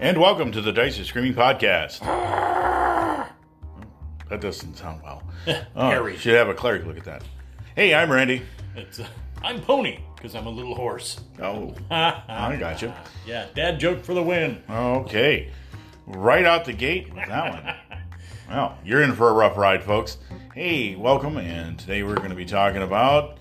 And welcome to the Dice Are Screaming podcast. That doesn't sound well. Oh, Harry. should have a cleric look at that. Hey, I'm Randy. It's uh, I'm Pony because I'm a little horse. Oh, I got you. Yeah, dad joke for the win. Okay, right out the gate with that one. Well, you're in for a rough ride, folks. Hey, welcome, and today we're going to be talking about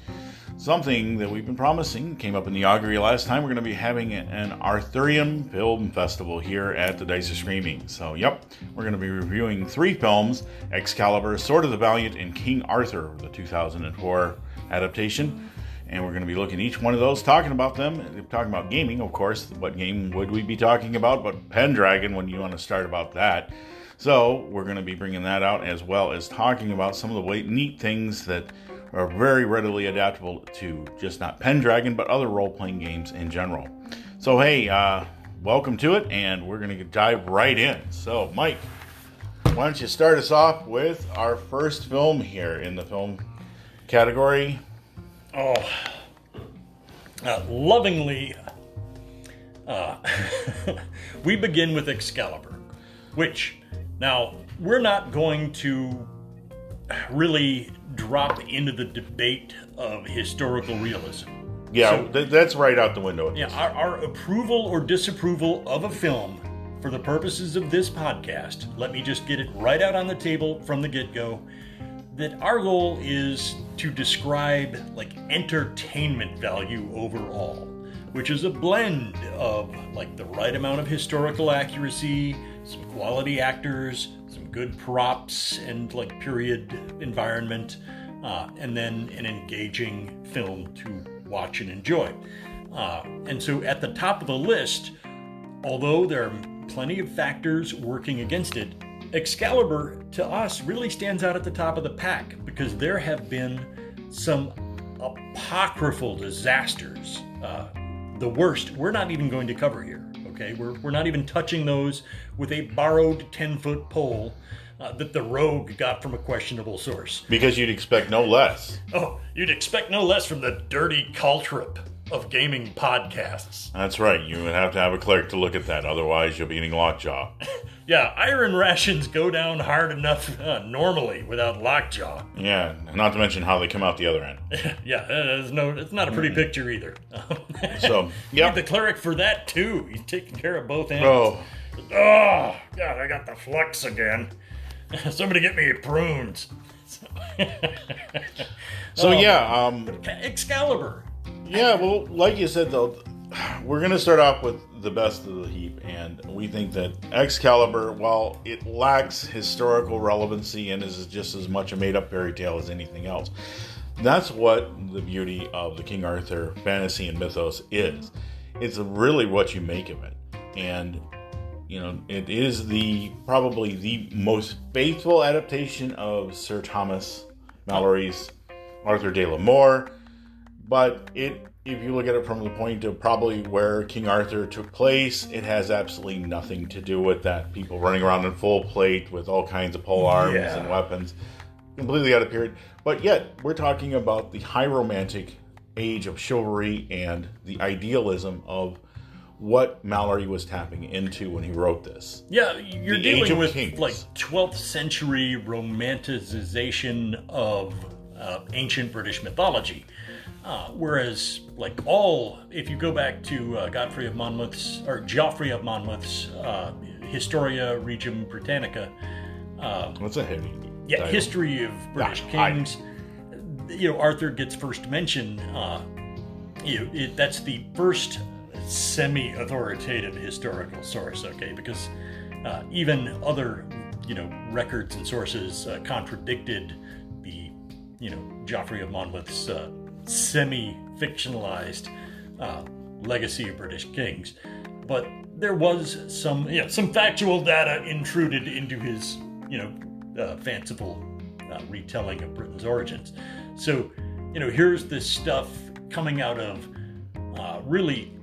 something that we've been promising. Came up in the augury last time. We're going to be having an Arthurian film festival here at the Dice Are Screaming. So, yep, we're going to be reviewing three films: Excalibur, Sword of the Valiant, and King Arthur, the 2004 adaptation. And we're going to be looking at each one of those, talking about them, talking about gaming, of course. What game would we be talking about? But Pendragon, when you want to start about that. So we're going to be bringing that out as well as talking about some of the neat things that are very readily adaptable to just not Pendragon, but other role-playing games in general. So hey, uh, welcome to it, and we're going to dive right in. So Mike, why don't you start us off with our first film here in the film category? Oh, uh, lovingly, uh, we begin with Excalibur, which now we're not going to really drop into the debate of historical realism. Yeah, So- th- that's right out the window. Yeah, our, our approval or disapproval of a film for the purposes of this podcast, let me just get it right out on the table from the get go that our goal is to describe like entertainment value overall, which is a blend of like the right amount of historical accuracy, some quality actors, good props, and like period environment, uh, and then an engaging film to watch and enjoy. Uh, and so at the top of the list, although there are plenty of factors working against it, Excalibur to us really stands out at the top of the pack because there have been some apocryphal disasters. Uh, the worst, we're not even going to cover here, okay? We're, we're not even touching those with a borrowed 10 foot pole uh, that the rogue got from a questionable source. Because you'd expect no less. Oh, you'd expect no less from the dirty caltrop of gaming podcasts. That's right. You would have to have a cleric to look at that. Otherwise, you'll be eating lockjaw. Yeah, iron rations go down hard enough uh, normally without lockjaw. Yeah, not to mention how they come out the other end. yeah, it's no, it's not a pretty picture either. So, yeah. the cleric for that too. He's taking care of both ends. Oh, Oh, God, I got the flux again. Somebody get me prunes. so Oh. yeah, um, Excalibur. yeah. Well, like you said though, we're gonna start off with the best of the heap, and we think that Excalibur, while it lacks historical relevancy and is just as much a made-up fairy tale as anything else, that's what the beauty of the King Arthur fantasy and mythos is. It's really what you make of it, and you know it is the probably the most faithful adaptation of Sir Thomas Malory's Arthur de la Moore, but it if you look at it from the point of probably where King Arthur took place, it has absolutely nothing to do with that. People running around in full plate with all kinds of pole arms Yeah. and weapons, completely out of period. But yet, we're talking about the high romantic age of chivalry and the idealism of what Malory was tapping into when he wrote this. Yeah, you're The dealing with Kings. like 12th century romanticization of uh, ancient British mythology. Uh, whereas, like all, if you go back to uh, Godfrey of Monmouth's or Geoffrey of Monmouth's uh, Historia Regum Britannica, uh, What's a heavy? yeah, title? history of British I- kings. You know, Arthur gets first mention. Uh, you know, it, that's the first semi-authoritative historical source. Okay, because uh, even other you know records and sources uh, contradicted the you know Geoffrey of Monmouth's uh, semi-fictionalized uh, legacy of British kings, but there was some know, some factual data intruded into his you know uh, fanciful uh, retelling of Britain's origins. So you know here's this stuff coming out of uh, really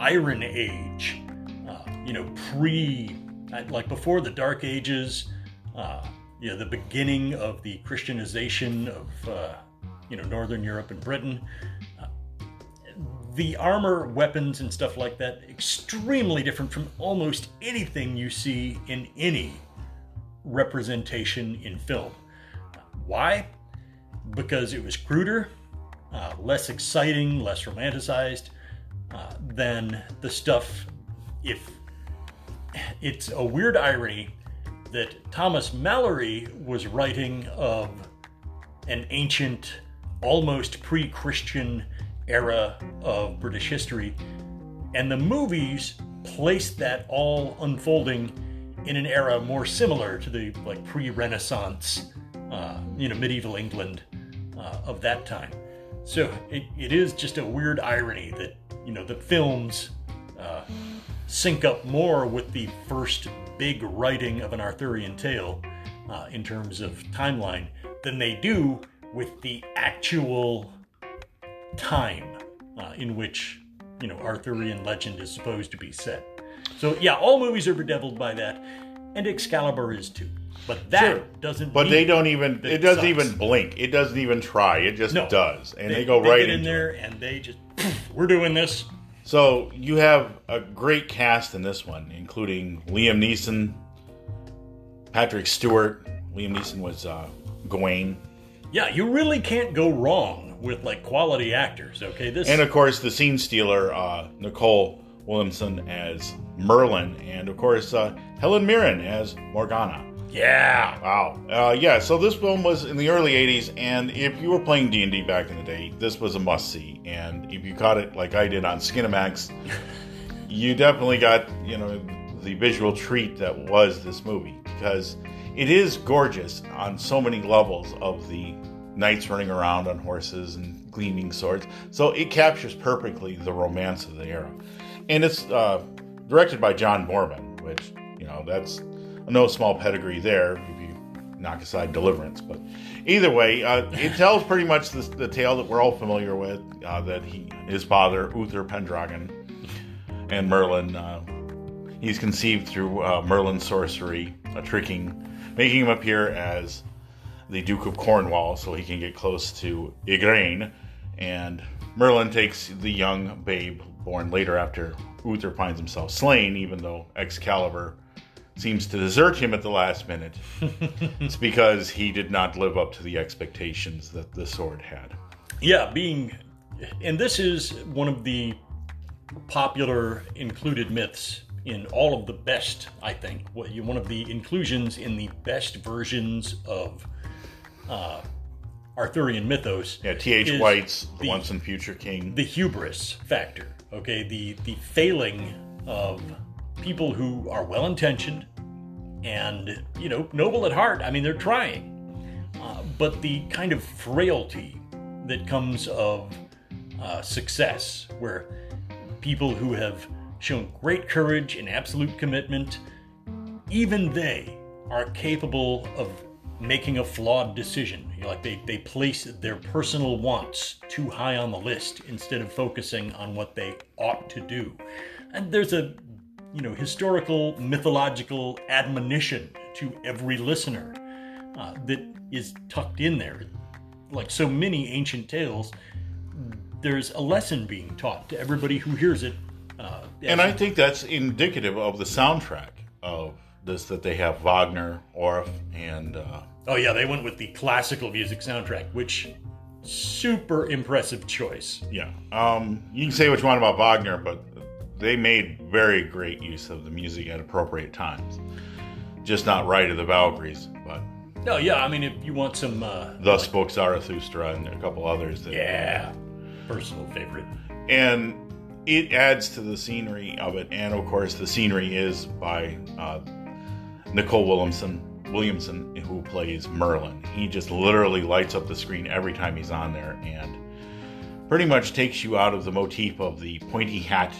Iron Age, uh, you know, pre, like before the Dark Ages, uh, you know, the beginning of the Christianization of, uh, you know, Northern Europe and Britain. The armor, weapons, and stuff like that extremely different from almost anything you see in any representation in film. Why? Because it was cruder, uh, less exciting, less romanticized uh, than the stuff. If it's a weird irony that Thomas Malory was writing of an ancient, almost pre Christian era of British history, and the movies placed that all unfolding in an era more similar to the like pre-Renaissance, uh, you know, medieval England uh, of that time. So it, it is just a weird irony that you know the films uh, sync up more with the first big writing of an Arthurian tale uh, in terms of timeline than they do with the actual time uh, in which you know Arthurian legend is supposed to be set. So yeah, all movies are bedeviled by that, and Excalibur is too. But that Sure. doesn't. But they don't even. It doesn't sucks. even blink. It doesn't even try. It just No. does, and they, go right get in there it. and they just we're doing this. So you have a great cast in this one, including Liam Neeson, Patrick Stewart. Liam Neeson was uh, Gawain, Yeah, you really can't go wrong with like quality actors. Okay, this and of course the scene stealer uh, Nicol Williamson as Merlin, and of course uh, Helen Mirren as Morgana. yeah, Wow. Uh, yeah. So this film was in the early '80s, and if you were playing D and D back in the day, this was a must see. And if you caught it like I did on Skinamax, you definitely got you know the visual treat that was this movie because it is gorgeous on so many levels of the knights running around on horses and gleaming swords. So it captures perfectly the romance of the era, and it's uh, directed by John Boorman, which you know that's no small pedigree there if you knock aside Deliverance. But either way, uh, it tells pretty much the, the tale that we're all familiar with uh, that he, his father, Uther Pendragon, and Merlin, uh, he's conceived through uh, Merlin's sorcery, a tricking, making him appear as the Duke of Cornwall so he can get close to Igraine. And Merlin takes the young babe born later after Uther finds himself slain, even though Excalibur seems to desert him at the last minute. it's because he did not live up to the expectations that the sword had. yeah. Being, and this is one of the popular included myths in all of the best. I think what you one of the inclusions in the best versions of uh, Arthurian mythos. Yeah, T.H. White's The the- Once and Future King. the hubris factor. Okay, the the failing of people who are well intentioned and you know noble at heart. I mean, they're trying, uh, but the kind of frailty that comes of uh, success, where people who have shown great courage and absolute commitment, even they are capable of making a flawed decision. Like they, they place their personal wants too high on the list instead of focusing on what they ought to do. And there's a you know historical mythological admonition to every listener uh, that is tucked in there. Like so many ancient tales, there's a lesson being taught to everybody who hears it. Uh, And I think that's indicative of the soundtrack of this that they have Wagner, Orff, and uh, Oh yeah, they went with the classical music soundtrack, which super impressive choice. yeah. Um, you can say what you want about Wagner, but they made very great use of the music at appropriate times. Just not Ride of the Valkyries, but No, yeah, I mean if you want some uh Thus Spoke Zarathustra and a couple others. That, yeah, personal favorite. and it adds to the scenery of it. And of course, the scenery is by uh, Nicol Williamson, Williamson, who plays Merlin. He just literally lights up the screen every time he's on there, and pretty much takes you out of the motif of the pointy hat,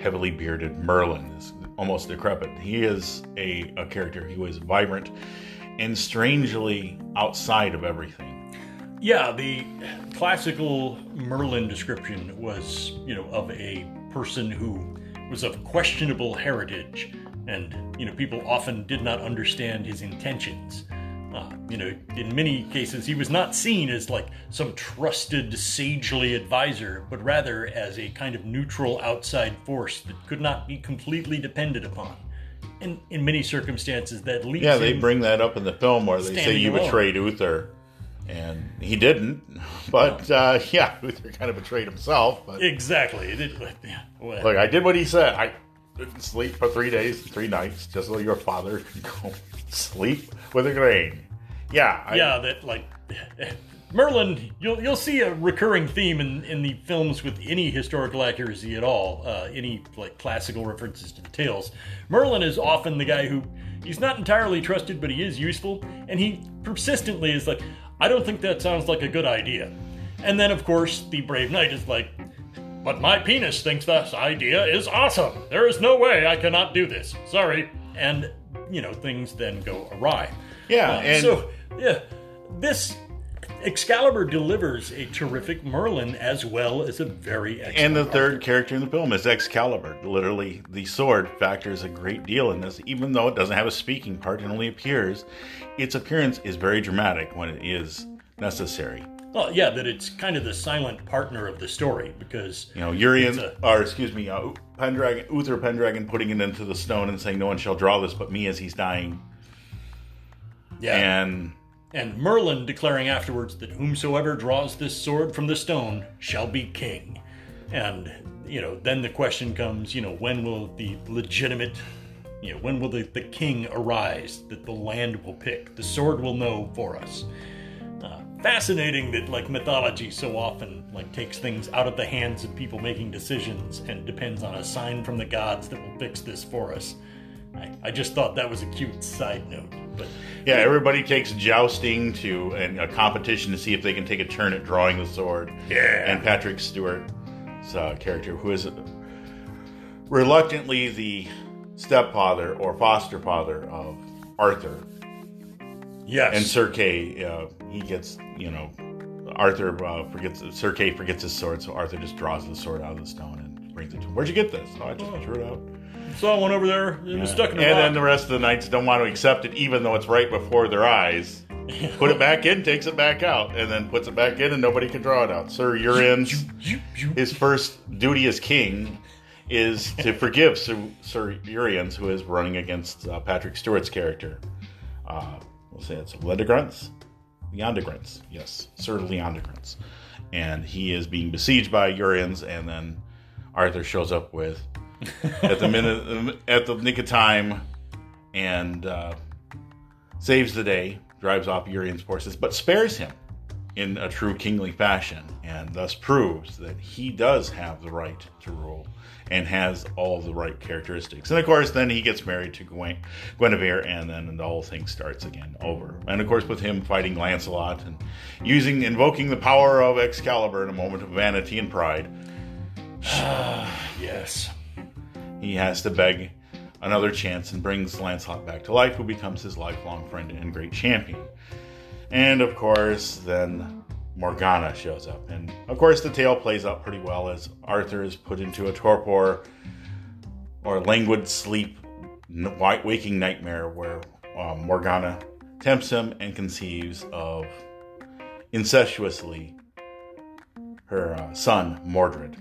heavily bearded Merlin. Almost decrepit. He is a, a character. He was vibrant and strangely outside of everything. Yeah, the classical Merlin description was, you know, of a person who was of questionable heritage, and you know, people often did not understand his intentions. Uh, you know, in many cases, he was not seen as like some trusted, sagely advisor, but rather as a kind of neutral outside force that could not be completely depended upon. And in many circumstances, that leaves Yeah, they bring that up in the film where they say you alone. betrayed Uther, and he didn't. But uh, yeah, Uther kind of betrayed himself. But exactly. It- yeah, look, I did what he said. I didn't sleep for three days three nights just so your father could go sleep with Igraine. Yeah, I, yeah, that like Merlin. You'll you'll see a recurring theme in in the films with any historical accuracy at all. Uh, any like classical references to the tales. Merlin is often the guy who he's not entirely trusted, but he is useful, and he persistently is like, I don't think that sounds like a good idea. And then of course the brave knight is like. But my penis thinks this idea is awesome. There is no way I cannot do this. Sorry. And, you know, things then go awry. Yeah, Uh, and- so yeah, this Excalibur delivers a terrific Merlin as well as a very excellent. And the third character in the film is Excalibur. Literally, the sword factors a great deal in this, even though it doesn't have a speaking part and only appears. Its appearance is very dramatic when it is necessary. Well, yeah, that it's kind of the silent partner of the story because You know, Urian, a- or excuse me, uh, Pendragon, Uther Pendragon putting it into the stone and saying, "No one shall draw this but me," as he's dying, yeah, and and Merlin declaring afterwards that whomsoever draws this sword from the stone shall be king. And, you know, then the question comes, you know, when will the legitimate, you know, when will the, the king arise that the land will pick? The sword will know for us. Uh, fascinating that like mythology so often like takes things out of the hands of people making decisions and depends on a sign from the gods that will fix this for us. I, I just thought that was a cute side note, but yeah, everybody takes jousting to and a competition to see if they can take a turn at drawing the sword. Yeah. and Patrick Stewart's uh, character, who is reluctantly the stepfather or foster father of Arthur, yes, and Sir Kay, uh, he gets, you know, Arthur uh, forgets, Sir Kay forgets his sword, so Arthur just draws the sword out of the stone and brings it to him. Where'd you get this? Oh, I just drew it out. saw one over there. It was stuck in and rock. then the rest of the knights don't want to accept it, even though it's right before their eyes. Put it back in, takes it back out, and then puts it back in, and nobody can draw it out. Sir Urian's his first duty as king is to forgive Sir, Sir Urians, who is running against uh, Patrick Stewart's character. Uh, we'll say it's Ledegrunts? Leondegrunts, yes, Sir Leondegrunts. And he is being besieged by Urians, and then Arthur shows up with at the minute at the nick of time and uh, saves the day, drives off Urian's forces, but spares him in a true kingly fashion, and thus proves that he does have the right to rule and has all the right characteristics. And of course, then he gets married to Gwen- Guinevere, and then the whole thing starts again over. And of course, with him fighting Lancelot and using invoking the power of Excalibur in a moment of vanity and pride, yes. he has to beg another chance and brings Lancelot back to life, who becomes his lifelong friend and great champion. And of course, then Morgana shows up. And of course, the tale plays out pretty well as Arthur is put into a torpor or languid sleep, waking nightmare where um, Morgana tempts him and conceives of incestuously her uh, son, Mordred.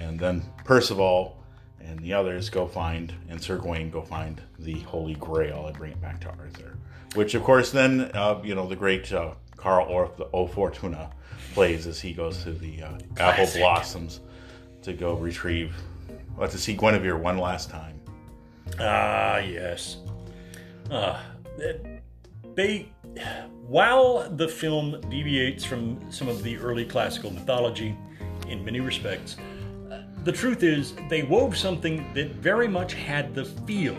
And then Percival and the others go find, and Sir Gawain go find the Holy Grail and bring it back to Arthur. Which, of course, then, uh, you know, the great uh, Carl Orff, the O Fortuna, plays as he goes to the uh, Apple Blossoms to go retrieve, well, to see Guinevere one last time. Ah, yes. Uh, they, while the film deviates from some of the early classical mythology in many respects, the truth is they wove something that very much had the feel.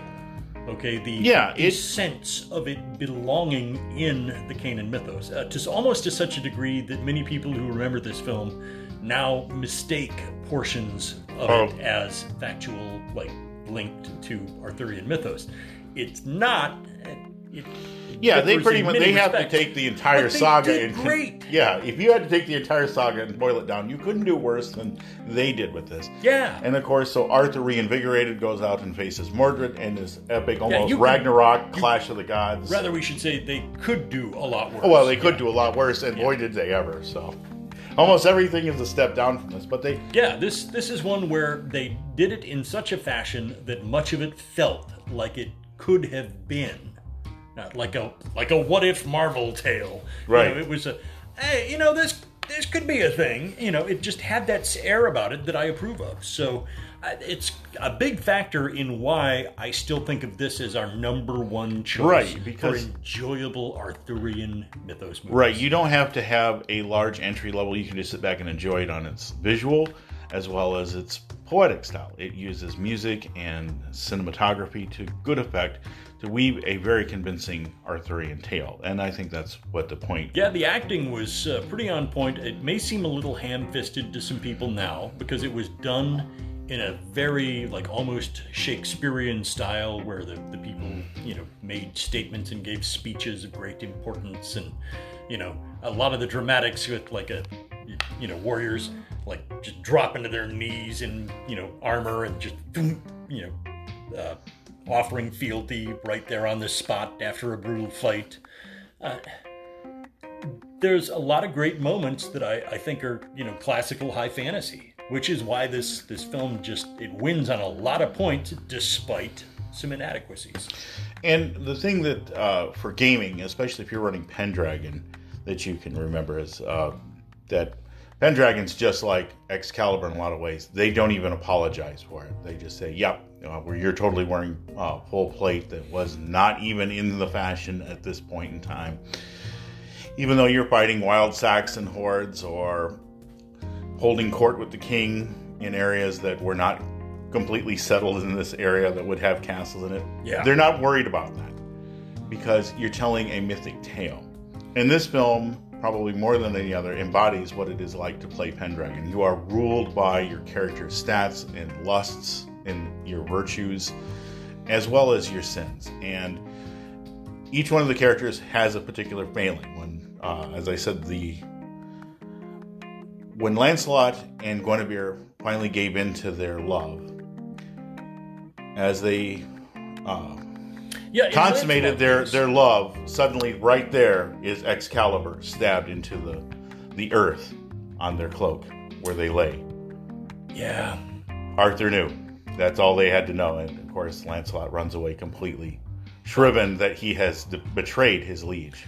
Okay, the, Yeah, the it- sense of it belonging in the canon mythos, uh, to almost to such a degree that many people who remember this film now mistake portions of Oh. it as factual, like linked to Arthurian mythos. It's not, it, Yeah, they pretty much they have to take the entire saga and great. Yeah, if you had to take the entire saga and boil it down, you couldn't do worse than they did with this. Yeah. And of course, so Arthur reinvigorated goes out and faces Mordred in this epic, almost you could- Ragnarok, Clash of the Gods. Rather, we should say they could do a lot worse. Oh, well, they could do a lot worse, and boy, did they ever. So, almost everything is a step down from this, but they Yeah, this this is one where they did it in such a fashion that much of it felt like it could have been, Not like a like a what if Marvel tale. You Right. know, it was a, hey, you know this this could be a thing. You know, it just had that air about it that I approve of. So. It's a big factor in why I still think of this as our number one choice Right, because- for enjoyable Arthurian mythos movies. Right, you don't have to have a large entry level. You can just sit back and enjoy it on its visual as well as its poetic style. It uses music and cinematography to good effect to weave a very convincing Arthurian tale. And I think that's what the point. Yeah, the acting was uh, pretty on point. It may seem a little ham-fisted to some people now because it was done in a very like almost Shakespearean style where the, the people, you know, made statements and gave speeches of great importance and you know, a lot of the dramatics with like a you know, warriors like just dropping to their knees in, you know, armor and just you know, uh, offering fealty right there on the spot after a brutal fight there's a lot of great moments that I, I think are you know classical high fantasy, which is why this this film just it wins on a lot of points despite some inadequacies. And the thing that uh, for gaming, especially if you're running Pendragon, that you can remember is uh, that Pendragon's just like Excalibur in a lot of ways. They don't even apologize for it. They just say, "Yep, uh, where you're totally wearing uh, full plate that was not even in the fashion at this point in time." Even though you're fighting wild Saxon hordes or holding court with the king in areas that were not completely settled in this area that would have castles in it. Yeah. They're not worried about that because you're telling a mythic tale. In this film, probably more than any other, embodies what it is like to play Pendragon. You are ruled by your character's stats and lusts and your virtues, as well as your sins. And each one of the characters has a particular failing. When, uh, as I said, the when Lancelot and Guinevere finally gave in to their love, as they uh, Yeah, consummated their their love, suddenly right there is Excalibur stabbed into the the earth on their cloak where they lay. yeah. Arthur knew. That's all they had to know, and of course Lancelot runs away completely shriven that he has d- betrayed his liege.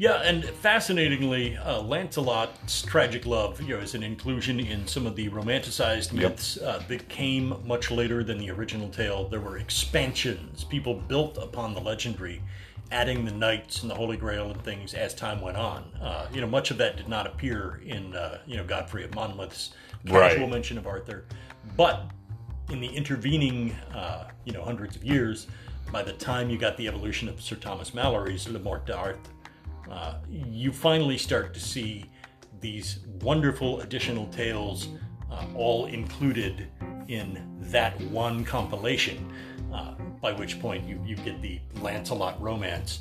Yeah, and fascinatingly, uh, Lancelot's tragic love, you know, is an inclusion in some of the romanticized myths uh, that came much later than the original tale. There were expansions, people built upon the legendary, adding the knights and the Holy Grail and things as time went on. Uh, you know, much of that did not appear in, uh, you know, Godfrey of Monmouth's casual Right. mention of Arthur, but in the intervening, uh, you know, hundreds of years, by the time you got the evolution of Sir Thomas Malory's Le Morte d'Arthur, uh, you finally start to see these wonderful additional tales uh, all included in that one compilation, uh, by which point you, you get the Lancelot romance.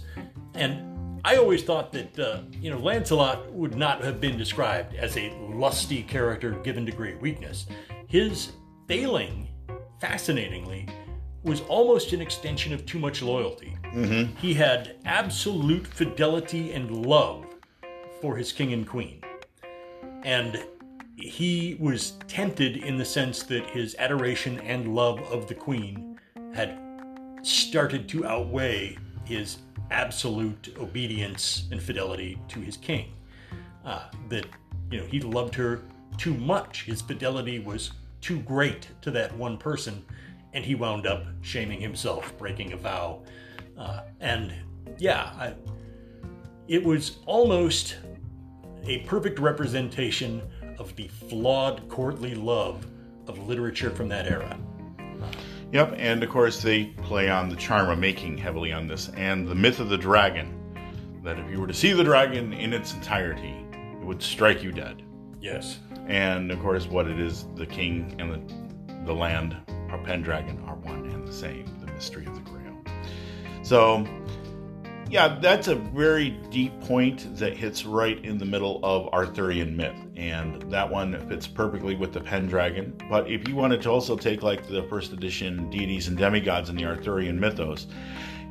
And I always thought that, uh, you know, Lancelot would not have been described as a lusty character given to great weakness. His failing, fascinatingly, was almost an extension of too much loyalty. He had absolute fidelity and love for his king and queen. And he was tempted in the sense that his adoration and love of the queen had started to outweigh his absolute obedience and fidelity to his king. Uh, that, you know, he loved her too much. His fidelity was too great to that one person, and he wound up shaming himself, breaking a vow. Uh, and yeah, I, it was almost a perfect representation of the flawed courtly love of literature from that era. Yep, and of course they play on the charm of making heavily on this, and the myth of the dragon. That if you were to see the dragon in its entirety, it would strike you dead. Yes. And of course, what it is, the king and the, the land, our Pendragon, are one and the same. The mystery of the Grail. So, yeah, that's a very deep point that hits right in the middle of Arthurian myth, and that one fits perfectly with the Pendragon. But if you wanted to also take like the first edition deities and demigods in the Arthurian mythos,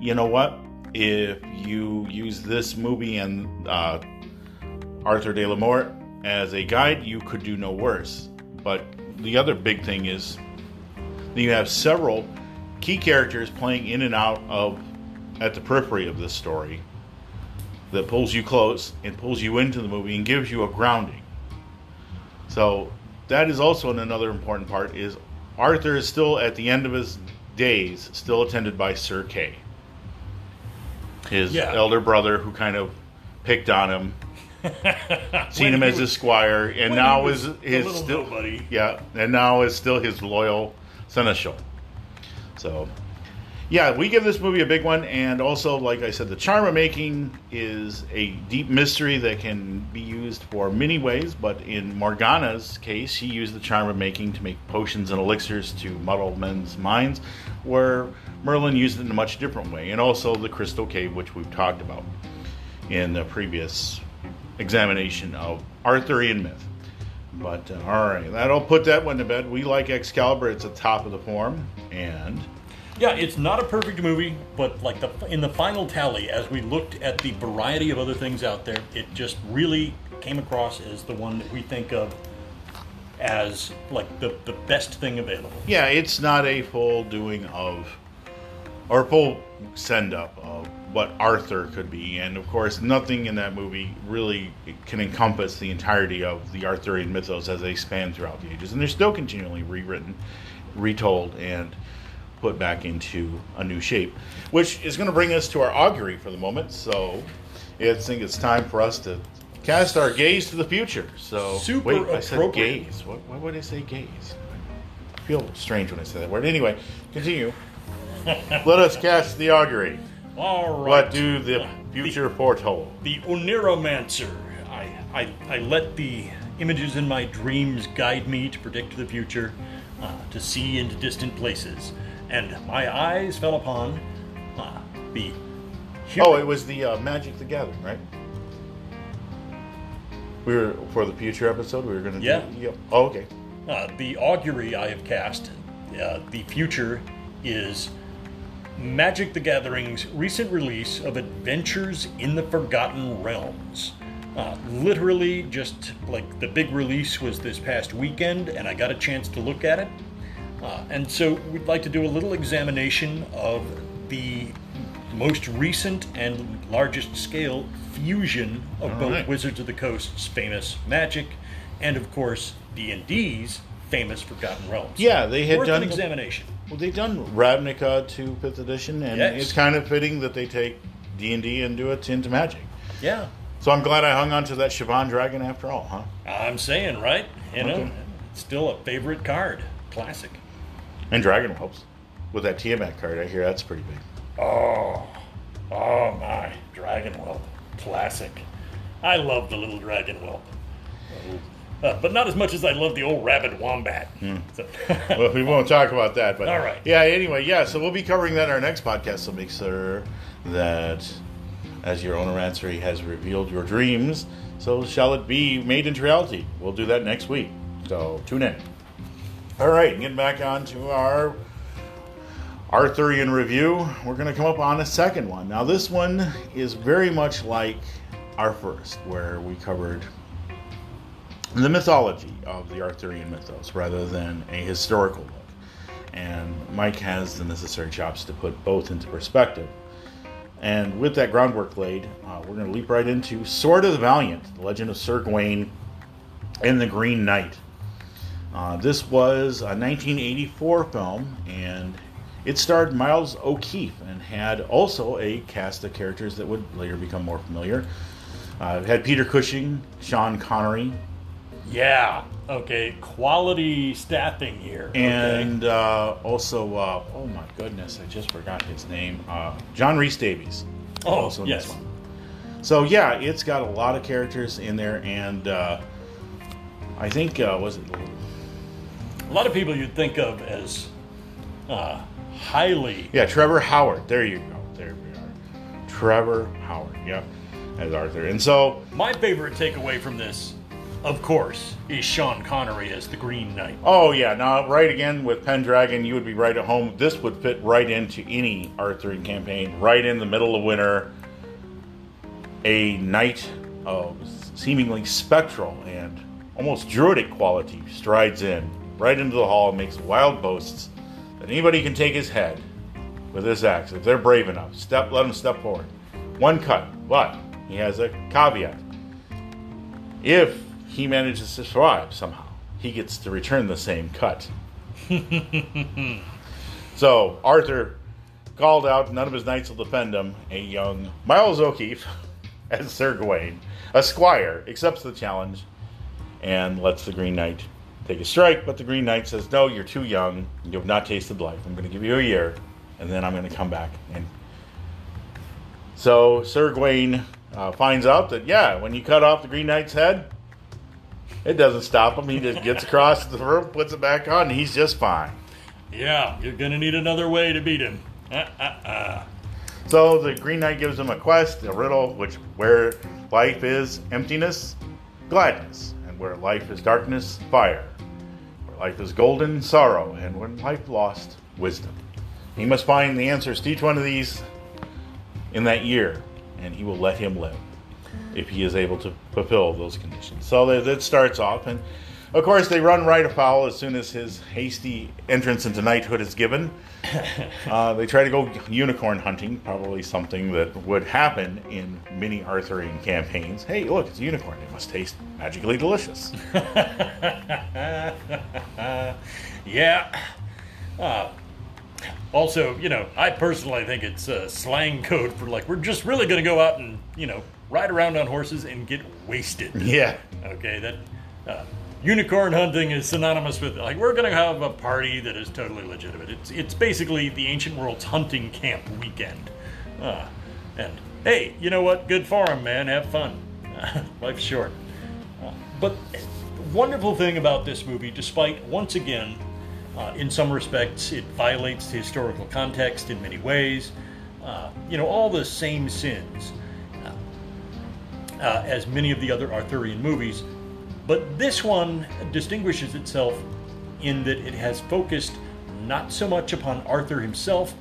you know what? If you use this movie and uh, Arthur de la Mort as a guide, you could do no worse. But the other big thing is that you have several key characters playing in and out of at the periphery of this story that pulls you close and pulls you into the movie and gives you a grounding. So that is also another important part is Arthur is still at the end of his days still attended by Sir Kay. His Yeah. elder brother who kind of picked on him, seen him as was- his squire, and now is his still buddy. yeah, and now is still his loyal seneschal. So, yeah, we give this movie a big one, and also, like I said, the charm of making is a deep mystery that can be used for many ways. But in Morgana's case, she used the charm of making to make potions and elixirs to muddle men's minds, where Merlin used it in a much different way, and also the crystal cave, which we've talked about in the previous examination of Arthurian myth. But uh, all right, that'll put that one to bed. We like Excalibur; it's at top of the form, and Yeah, it's not a perfect movie, but like the in the final tally, as we looked at the variety of other things out there, it just really came across as the one that we think of as like the the best thing available. yeah, it's not a full doing of or full send up of what Arthur could be, and of course, nothing in that movie really can encompass the entirety of the Arthurian mythos as they span throughout the ages, and they're still continually rewritten, retold, and put back into a new shape, which is going to bring us to our augury for the moment. So, I think it's time for us to cast our gaze to the future. So, Super wait, I said gaze. What, why would I say gaze? I feel strange when I say that word. Anyway, continue. Let us cast the augury. All right. What do the future foretold? the Oniromancer. I, I, I let the images in my dreams guide me to predict the future, uh, to see into distant places. And my eyes fell upon uh, the Oh, it was the uh, Magic the Gathering, right? We were for the future episode. We were going to Yeah. do. Yep. Oh, okay. Uh, the augury I have cast, uh, the future is Magic the Gathering's recent release of Adventures in the Forgotten Realms. Uh, literally, just like the big release was this past weekend, and I got a chance to look at it. Uh, and so we'd like to do a little examination of the most recent and largest scale fusion of both right. Wizards of the Coast's famous Magic, and of course D&D's famous Forgotten Realms. Yeah, they had Worth done an examination. Well, they've done Ravnica to fifth edition, and Yes. it's kind of fitting that they take D and D and do it into Magic. Yeah, So I'm glad I hung on to that Shivan Dragon after all, huh? I'm saying right. You know, Okay. it's still a favorite card, classic. And Dragon Whelps with that Tiamat card. I hear that's pretty big. Oh, oh my, Dragon Whelp, classic. I love the little Dragon Whelp, uh, but not as much as I love the old Rabid Wombat. So- well, we won't talk about that. But All right. Yeah. Anyway, yeah. So we'll be covering that in our next podcast. So make sure that as your Oniromancer has revealed your dreams, so shall it be made into reality. We'll do that next week. So tune in. All right. Getting back on to our Arthurian review, we're going to come up on a second one. Now, this one is very much like our first, where we covered the mythology of the Arthurian mythos rather than a historical look. And Mike has the necessary chops to put both into perspective. And with that groundwork laid, uh, we're going to leap right into Sword of the Valiant, the legend of Sir Gawain and the Green Knight. Uh, this was a 1984 film, and it starred Miles O'Keeffe and had also a cast of characters that would later become more familiar. Uh, had Peter Cushing, Sean Connery, yeah. Okay. Quality staffing here. okay. and uh, also, uh, oh my goodness, I just forgot his name. Uh, John Rhys-Davies. Oh, also yes. So yeah, it's got a lot of characters in there, and uh, I think uh, was it a lot of people you'd think of as uh, highly yeah Trevor Howard. There you go. There we are. Trevor Howard. Yep, as Arthur. And so, My favorite takeaway from this, of course, is Sean Connery as the Green Knight. oh yeah, now right again with Pendragon, you would be right at home. This would fit right into any Arthurian campaign. Right in the middle of winter, a knight of seemingly spectral and almost druidic quality strides in right into the hall and makes wild boasts that anybody can take his head with this axe if they're brave enough. Step, let them step forward. One cut, but he has a caveat. If he manages to survive somehow, he gets to return the same cut. so Arthur called out, none of his knights will defend him. A young Miles O'Keeffe, as Sir Gawain, a squire, accepts the challenge and lets the Green Knight take a strike. But the Green Knight says, No, you're too young. You have not tasted life. I'm going to give you a year, and then I'm going to come back. And so Sir Gawain uh, finds out that, yeah, when you cut off the Green Knight's head, it doesn't stop him. He just gets across the room, puts it back on, and he's just fine. Yeah, you're gonna need another way to beat him. Uh, uh, uh. So the Green Knight gives him a quest, a riddle, which where life is emptiness, gladness, and where life is darkness, fire, where life is golden, sorrow, and when life lost, wisdom. He must find the answers to each one of these in that year, and he will let him live if he is able to fulfill those conditions. So that, that starts off, and of course they run right afoul as soon as his hasty entrance into knighthood is given. Uh, they try to go unicorn hunting, probably something that would happen in many Arthurian campaigns. Hey, look, it's a unicorn. It must taste magically delicious. yeah. Uh, also, you know, I personally think it's uh, slang code for like we're just really gonna go out and you know ride around on horses and get wasted. yeah. Okay, that uh, unicorn hunting is synonymous with like we're gonna have a party that is totally legitimate. It's it's basically the ancient world's hunting camp weekend. Uh, and hey, you know what? Good for man. Have fun. Life's short. Uh, but wonderful thing about this movie, despite once again, uh, in some respects, it violates the historical context in many ways. Uh, you know, all the same sins uh, as many of the other Arthurian movies, but this one distinguishes itself in that it has focused not so much upon Arthur himself,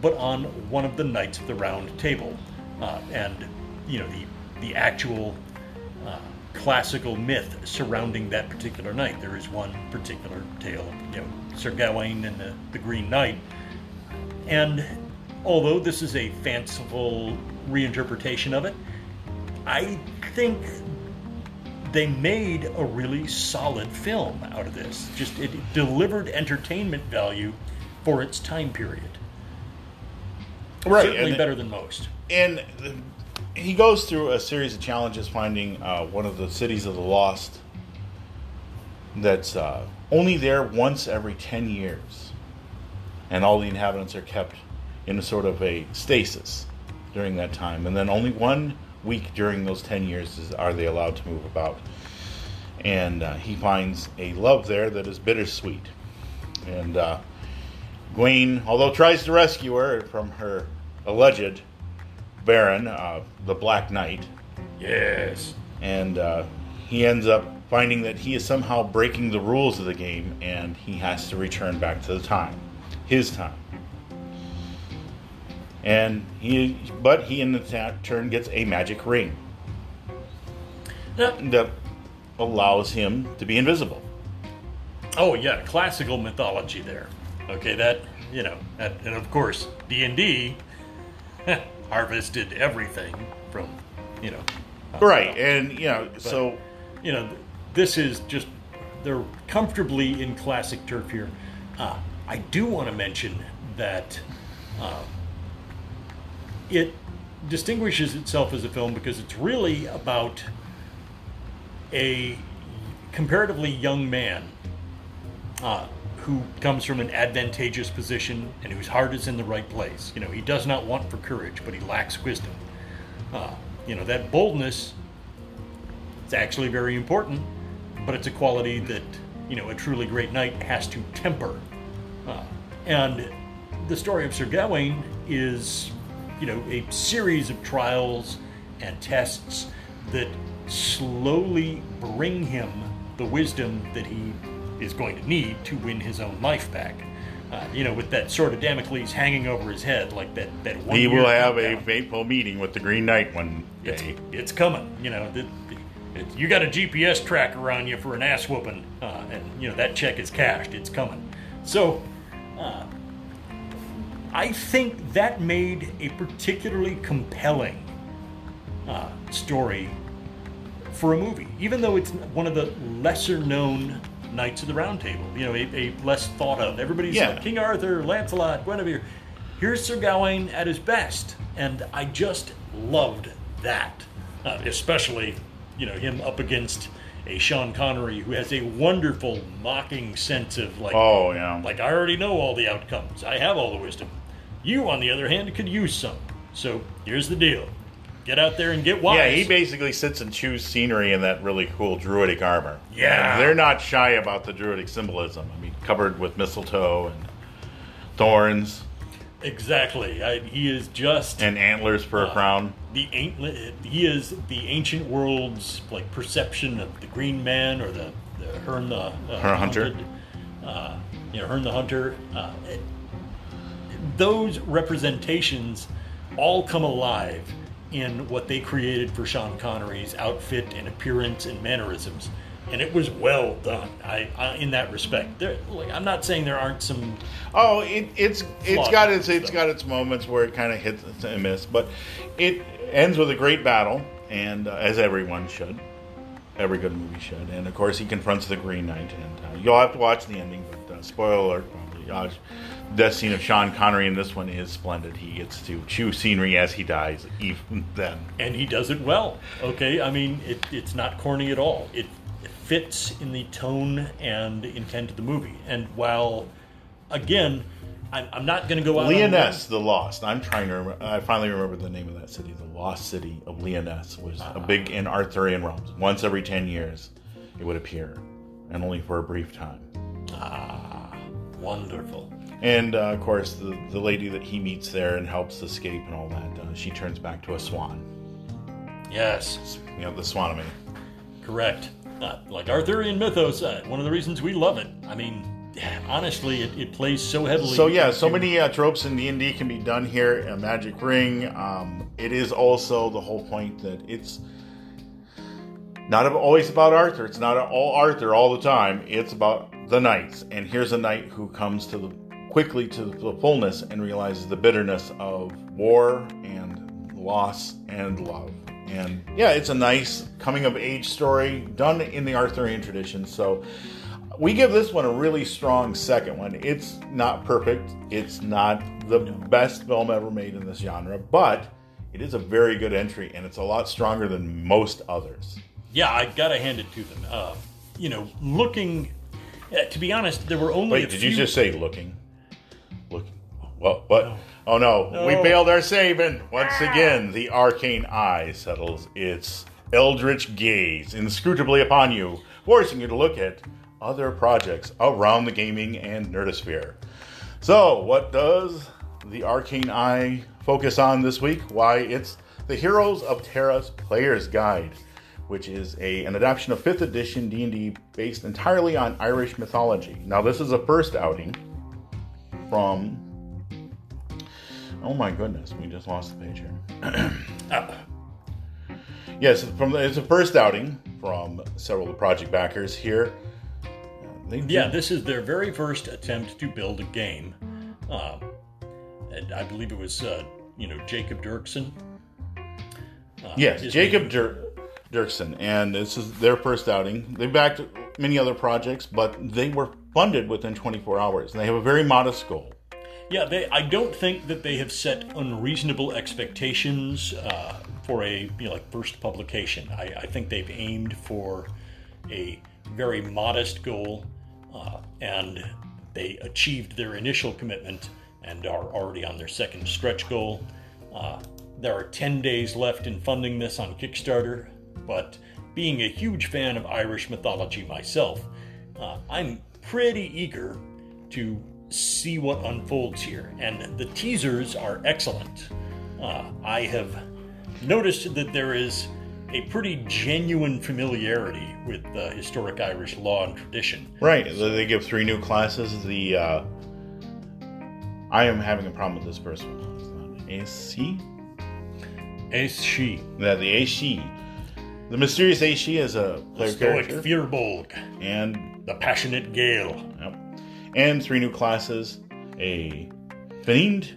but on one of the knights of the Round Table, uh, and you know the the actual uh, classical myth surrounding that particular knight. There is one particular tale of you know Sir Gawain and the, the Green Knight, and although this is a fanciful reinterpretation of it, I think they made a really solid film out of this. Just it delivered entertainment value for its time period. Right. Certainly better than most. and the, he goes through a series of challenges finding uh, one of the cities of the lost that's uh, only there once every 10 years and all the inhabitants are kept in a sort of a stasis during that time and then only one week during those 10 years is, are they allowed to move about and uh, he finds a love there that is bittersweet and uh, Gwaine, although tries to rescue her from her alleged Baron, uh, the Black Knight, Yes. and uh, he ends up finding that he is somehow breaking the rules of the game, and he has to return back to the time, his time. And he, but he in the turn gets a magic ring that allows him to be invisible. Oh yeah, classical mythology there. Okay, that you know, that, and of course D and D harvested everything from you know, Right, and you know, so you know, this is just they're comfortably in classic turf here. Uh, I do want to mention that uh, it distinguishes itself as a film because it's really about a comparatively young man uh, who comes from an advantageous position and whose heart is in the right place. You know, he does not want for courage, but he lacks wisdom. Uh, you know, that boldness is actually very important, but it's a quality that, you know, a truly great knight has to temper. Uh, and the story of Sir Gawain is you know, a series of trials and tests that slowly bring him the wisdom that he is going to need to win his own life back. Uh, you know, with that sword of Damocles hanging over his head, like that. That one He will have a fateful meeting with the Green Knight one It's, day. it's coming. You know, the, it, you got a GPS tracker on you for an ass whooping, uh, and you know that check is cashed. It's coming. So, uh, I think that made a particularly compelling uh, story for a movie, even though it's one of the lesser known Knights of the Round Table. You know, a, a less thought of. Everybody's Yeah. like King Arthur, Lancelot, Guinevere. Here's Sir Gawain at his best, and I just loved that, uh, especially you know him up against a Sean Connery who has a wonderful mocking sense of like, Oh, yeah. like I already know all the outcomes. I have all the wisdom. You, on the other hand, could use some. So here's the deal: get out there and get wise. Yeah, he basically sits and chews scenery in that really cool druidic armor. Yeah. And they're not shy about the druidic symbolism. I mean, covered with mistletoe and thorns exactly. I, he is just and antlers for a crown. the an- he is the ancient world's like perception of the Green Man or the, the Herne the uh, Hunter. Hunted, uh, you know Herne the Hunter. Uh, it- those representations all come alive in what they created for Sean Connery's outfit and appearance and mannerisms, and it was well done. I, I in that respect. There, like, I'm not saying there aren't some Oh, it, it's it's got its it's stuff. got its moments where it kind of hits and miss, but it ends with a great battle, and uh, as everyone should, every good movie should. And of course, he confronts the Green Knight, and uh, you'll have to watch the ending. But uh, spoiler alert, probably. Death scene of Sean Connery in this one is splendid. He gets to chew scenery as he dies, even then. and he does it well. Okay, I mean it, it's not corny at all. It fits in the tone and intent of the movie. And while, again, I'm, I'm not going to go out. on. Lyonesse, the Lost. I'm trying to. Remember, I finally remember the name of that city. The Lost City of Lyonesse was a big in Arthurian realms. Once every ten years, it would appear, and only for a brief time. Ah, wonderful. And uh, of course, the the lady that he meets there and helps escape and all that, uh, she turns back to a swan. Yes, You know, the Swanamy. correct. Uh, like Arthurian mythos, uh, one of the reasons we love it. I mean, honestly, it, it plays so heavily. So yeah, so many uh, tropes in D and D can be done here. A magic ring. Um, it is also the whole point that it's not always about Arthur. It's not all Arthur all the time. It's about the knights. And here's a knight who comes to the quickly to the fullness and realizes the bitterness of war and loss and love. And yeah, it's a nice coming of age story done in the Arthurian tradition. So we give this one a really strong second one. It's not perfect. It's not the best film ever made in this genre, but it is a very good entry and it's a lot stronger than most others. yeah, I gotta hand it to them. Uh, you know, looking. Uh, to be honest, there were only. Wait, did few, you just say looking? Look. What? What? Oh no, we bailed our saving. Once ah. again, the arcane eye settles its eldritch gaze inscrutably upon you, forcing you to look at other projects around the gaming and nerdosphere. So, what does the arcane eye focus on this week? Why, it's the Heroes of Terra's Player's Guide, which is a an adaptation of 5th edition D&D based entirely on Irish mythology. Now, this is a first outing from Oh my goodness, we just lost the page here. Uh, Yes, from the, it's a first outing from several of the project backers here. Uh, They Yeah, this is their very first attempt to build a game. Um, and I believe it was, uh, you know, Jacob Dirksen. Uh, Yes, Jacob Dur- Dirksen, and this is their first outing. They backed many other projects, but they were funded within 24 hours. And they have a very modest goal. Yeah, they. I don't think that they have set unreasonable expectations uh, for a you know, like first publication. I, I think they've aimed for a very modest goal, uh, and they achieved their initial commitment and are already on their second stretch goal. Uh, there are 10 days left in funding this on Kickstarter, but being a huge fan of Irish mythology myself, uh, I'm pretty eager to see what unfolds here. And the teasers are excellent. uh, I have noticed that there is a pretty genuine familiarity with uh, historic Irish law and tradition. Right. They give three new classes. The uh, I am having a problem with this first one. AC. Ace she, Yeah, the AC. The mysterious AC is a player Stoic character, Firbolg, and the passionate Gale, yep. And three new classes: a fiend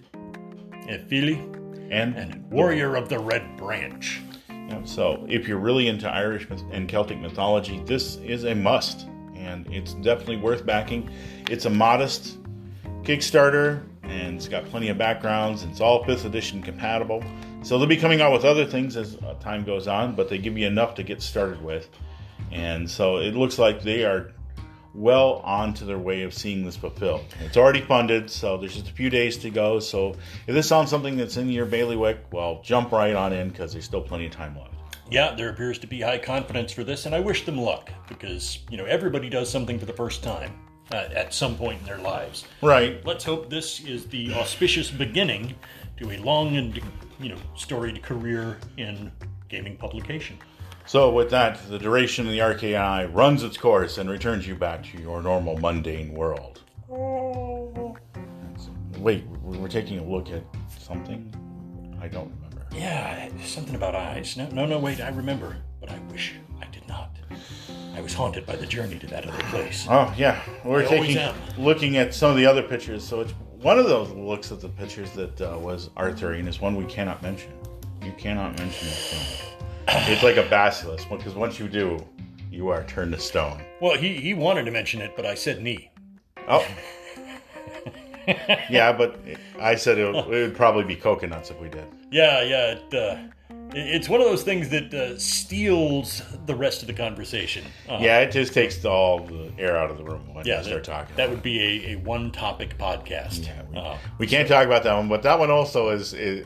Ephili, and and Warrior of the Red Branch. Yeah, so, if you're really into Irish and Celtic mythology, this is a must, and it's definitely worth backing. It's a modest Kickstarter, and it's got plenty of backgrounds. It's all 5th edition compatible. So, they'll be coming out with other things as uh, time goes on, but they give you enough to get started with. And so, it looks like they are well on to their way of seeing this fulfilled. It's already funded, so there's just a few days to go. So if this sounds something that's in your bailiwick, well, jump right on in because there's still plenty of time left. Yeah, there appears to be high confidence for this, and I wish them luck because you know everybody does something for the first time uh, at some point in their lives. Right. Let's hope this is the auspicious beginning to a long and you know storied career in gaming publication. So with that, the duration of the arcane eye runs its course and returns you back to your normal mundane world. Wait, we we're taking a look at something? I don't remember. Yeah, something about eyes. No, no, no. Wait, I remember, but I wish I did not. I was haunted by the journey to that other place. Oh yeah, we're I always taking am. looking at some of the other pictures. So it's one of those looks at the pictures that uh, was Arthurian is one we cannot mention. You cannot mention film. It's like a basilisk because once you do, you are turned to stone. Well, he he wanted to mention it, but I said knee. Oh. yeah, but I said it, it would probably be coconuts if we did. Yeah, yeah. It, uh, it- it's one of those things that uh, steals the rest of the conversation. Uh, Yeah, it just takes all the air out of the room when yeah. you start that, talking. that would be a, a one topic podcast. Yeah, we, Uh, we can't talk about that one, but that one also is, is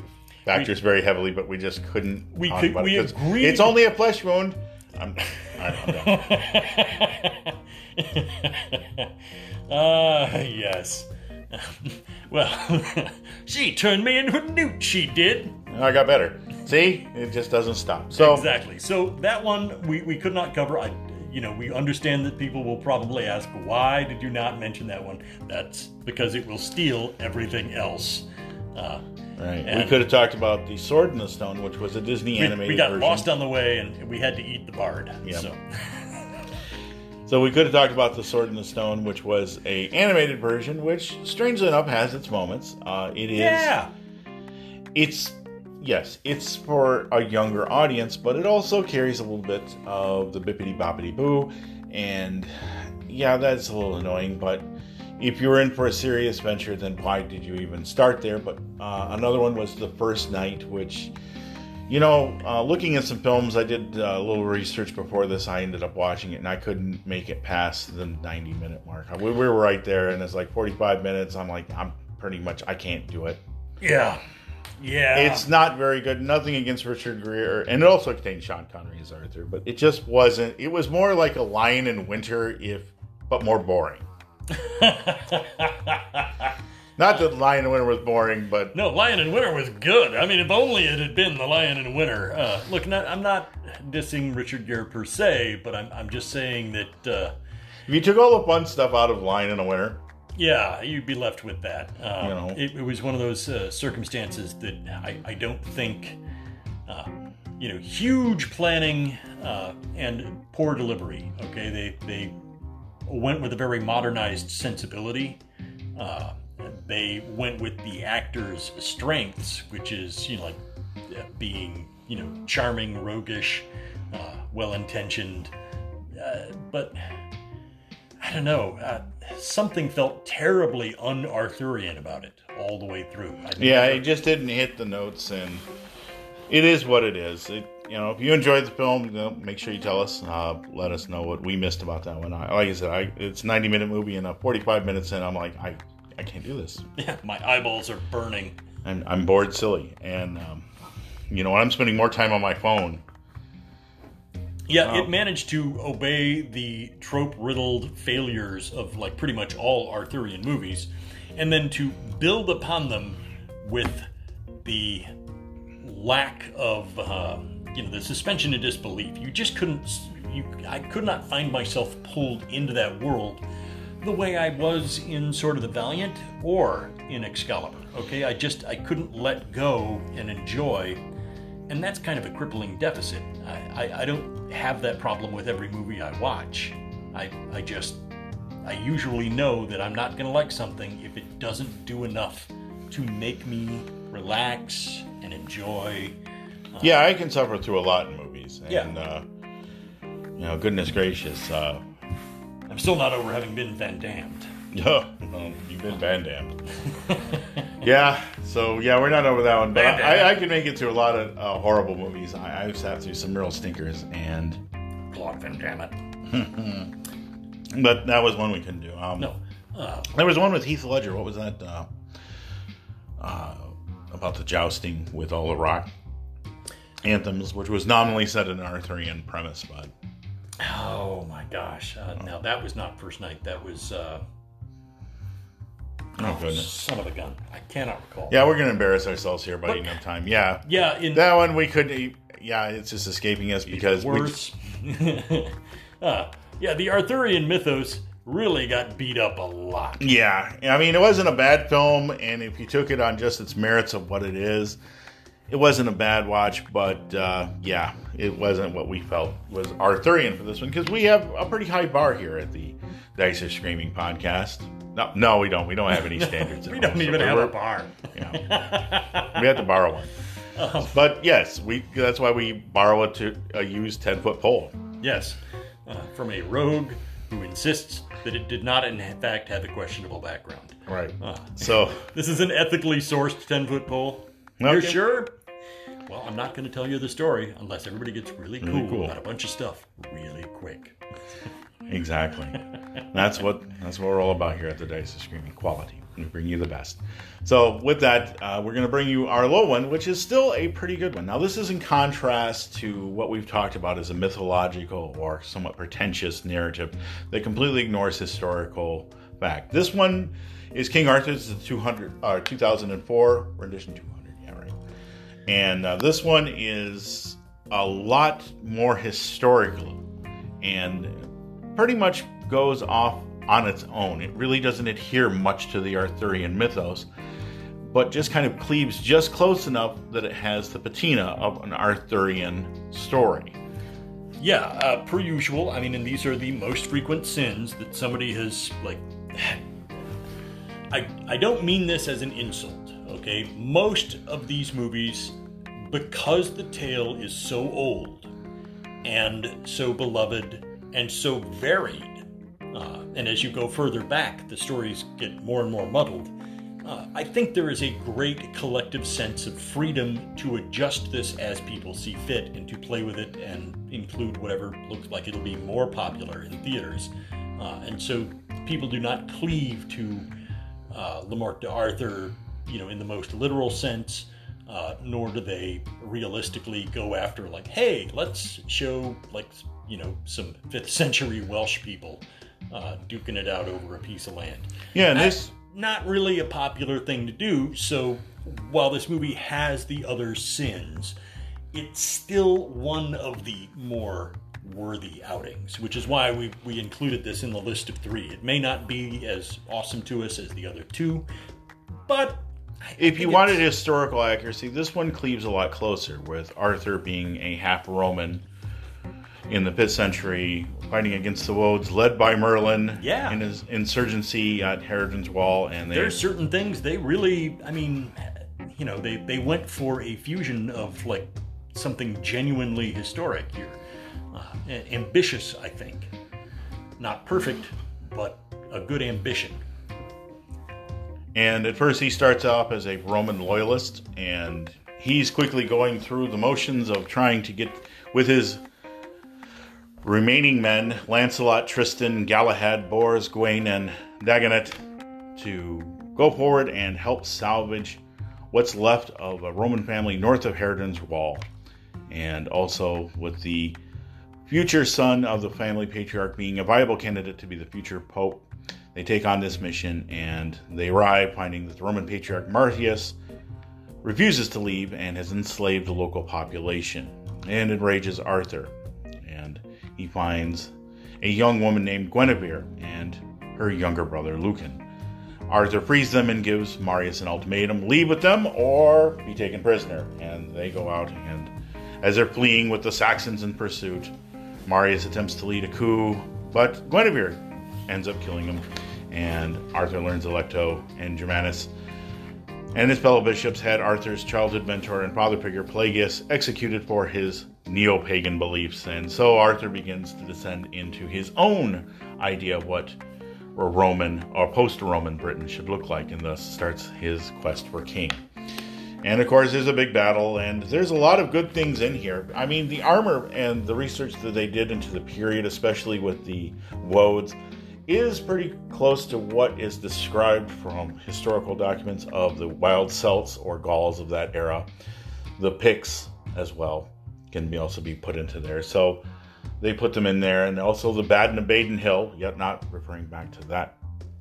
factors very heavily. But we just couldn't. We could- we it agreed- It's only a flesh wound. I'm, I don't know. Ah, yes. well, she turned me into a newt, she did. I got better. See, it just doesn't stop. So Exactly. So that one we, we could not cover. I, you know, we understand that people will probably ask, why did you not mention that one? That's because it will steal everything else. Uh, right, we could have talked about the Sword in the Stone, which was a Disney we, animated we got version. lost on the way and we had to eat the bard. Yep. So, So we could have talked about the Sword in the Stone, which was a animated version, which strangely enough has its moments. Uh, it is. yeah. it's yes, it's for a younger audience, but it also carries a little bit of the bippity boppity boo, and yeah, that's a little annoying. But if you were in for a serious venture, then why did you even start there? But uh, another one was the First Knight, which. You know, uh, looking at some films, I did uh, a little research before this. I ended up watching it, and I couldn't make it past the 90 minute mark. We, we were right there, and it's like 45 minutes. I'm like, I'm pretty much, I can't do it. Yeah. Yeah. It's not very good. Nothing against Richard Gere, and it also contained Sean Connery as Arthur, but it just wasn't. It was more like a Lion in Winter, if but more boring. Not that Lion in Winter was boring, but No, Lion in Winter was good. I mean, if only it had been the Lion in Winter. Uh, look, not, I'm not dissing Richard Gere per se, but I'm, I'm just saying that, uh, if you took all the fun stuff out of Lion in the Winter, yeah, you'd be left with that. Um, You know. it, it was one of those uh, circumstances that I, I don't think, uh, you know, huge planning uh, and poor delivery. Okay, they they went with a very modernized sensibility. Uh, they went with the actor's strengths, which is you know like uh, being you know charming, roguish, uh, well-intentioned, uh, but I don't know. Uh, something felt terribly un-Arthurian about it all the way through. I yeah, it just didn't hit the notes, and it is what it is. It, you know, if you enjoyed the film, you know, make sure you tell us. Uh, let us know what we missed about that one. I, like I said, I, it's a 90 minute movie, and uh, 45 minutes in, I'm like, I, I can't do this. yeah, my eyeballs are burning. I'm, I'm bored silly. And, um, you know, I'm spending more time on my phone, Yeah, it managed to obey the trope riddled failures of like pretty much all Arthurian movies, and then to build upon them with the lack of uh, you know the suspension of disbelief. You just couldn't. You, I could not find myself pulled into that world the way I was in Sword of the Valiant or in Excalibur. Okay, I just I couldn't let go and enjoy, and that's kind of a crippling deficit. I, I, I don't have that problem with every movie I watch. I I just I usually know that I'm not going to like something if it doesn't do enough to make me relax and enjoy. Yeah, I can suffer through a lot in movies. And, Yeah. uh, you know, goodness gracious. Uh, I'm still not over having been Van Damned. oh, well, you've been Van Damned. yeah, so yeah, we're not over that one. But. I, I can make it through a lot of uh, horrible movies. I, I've sat through some real stinkers, and Claude Van Damme. but that was one we couldn't do. Um, No. Uh, There was one with Heath Ledger. What was that? Uh, uh, about the jousting with all the rock anthems, which was nominally set in an Arthurian premise, but oh my gosh. Uh, now that was not First Knight. That was uh, oh goodness. son of a gun. I cannot recall. Yeah, we're gonna embarrass ourselves here by eating up time. Yeah, Yeah. In that one we couldn't. Yeah, it's just escaping us because we, worse. uh, yeah, the Arthurian mythos really got beat up a lot. Yeah, I mean, it wasn't a bad film, and if you took it on just its merits of what it is, it wasn't a bad watch. But uh, yeah, it wasn't what we felt was Arthurian for this one because we have a pretty high bar here at the Dice are Screaming podcast. No, no, we don't. We don't have any standards. We don't so even have a bar. Yeah. we had to borrow one. But yes, we that's why we borrow a, to, a used ten foot pole. Yes, uh, from a rogue who insists that it did not, in fact, have a questionable background. Right. Uh, So this is an ethically sourced 10 foot pole. You're Okay. sure? Well, I'm not going to tell you the story unless everybody gets really cool, cool. about a bunch of stuff really quick. Exactly. that's what that's what we're all about here at the Dice of Screaming Quality. We bring you the best. So with that, uh, we're going to bring you our low one, which is still a pretty good one. Now this is in contrast to what we've talked about as a mythological or somewhat pretentious narrative that completely ignores historical fact. This one is King Arthur's 200 uh, 2004 rendition 200. And uh, this one is a lot more historical and pretty much goes off on its own. It really doesn't adhere much to the Arthurian mythos, but just kind of cleaves just close enough that it has the patina of an Arthurian story. Yeah, uh, per usual. I mean, and these are the most frequent sins that somebody has, like. I, I don't mean this as an insult, Most of these movies, because the tale is so old and so beloved and so varied, uh, and as you go further back, the stories get more and more muddled. Uh, I think there is a great collective sense of freedom to adjust this as people see fit and to play with it and include whatever looks like it'll be more popular in theaters. Uh, and so people do not cleave to uh, Le Morte d'Arthur, you know, in the most literal sense, uh, nor do they realistically go after, like, hey, let's show, like, you know, some fifth century Welsh people uh, duking it out over a piece of land Yeah, and this not really a popular thing to do. So while this movie has the other sins, it's still one of the more worthy outings, which is why we, we included this in the list of three. It may not be as awesome to us as the other two, but if you wanted historical accuracy, this one cleaves a lot closer with Arthur being a half Roman in the 5th century, fighting against the Woads, led by Merlin Yeah. in his insurgency at Hadrian's Wall. And they, there's certain things they really, I mean, you know, they, they went for a fusion of like something genuinely historic here. Uh, ambitious, I think. Not perfect, but a good ambition. And at first, he starts off as a Roman loyalist, and he's quickly going through the motions of trying to get with his remaining men Lancelot, Tristan, Galahad, Bors, Gawain, and Dagonet to go forward and help salvage what's left of a Roman family north of Hadrian's Wall. And also with the future son of the family patriarch being a viable candidate to be the future pope. They take on this mission and they arrive, finding that the Roman patriarch Marius refuses to leave and has enslaved the local population and enrages Arthur. And he finds a young woman named Guinevere and her younger brother Lucan. Arthur frees them and gives Marius an ultimatum leave with them or be taken prisoner. And they go out, and as they're fleeing with the Saxons in pursuit, Marius attempts to lead a coup, but Guinevere ends up killing him. And Arthur learns Alecto and Germanus and his fellow bishops had Arthur's childhood mentor and father figure Pelagius executed for his neo pagan beliefs. And so Arthur begins to descend into his own idea of what a Roman or post Roman Britain should look like, and thus starts his quest for king. And of course, there's a big battle, and there's a lot of good things in here. I mean, the armor and the research that they did into the period, especially with the woads, is pretty close to what is described from historical documents of the wild Celts or Gauls of that era. The Picts as well can be also be put into there. So they put them in there, and also the Badon of Badon Hill, yet not referring back to that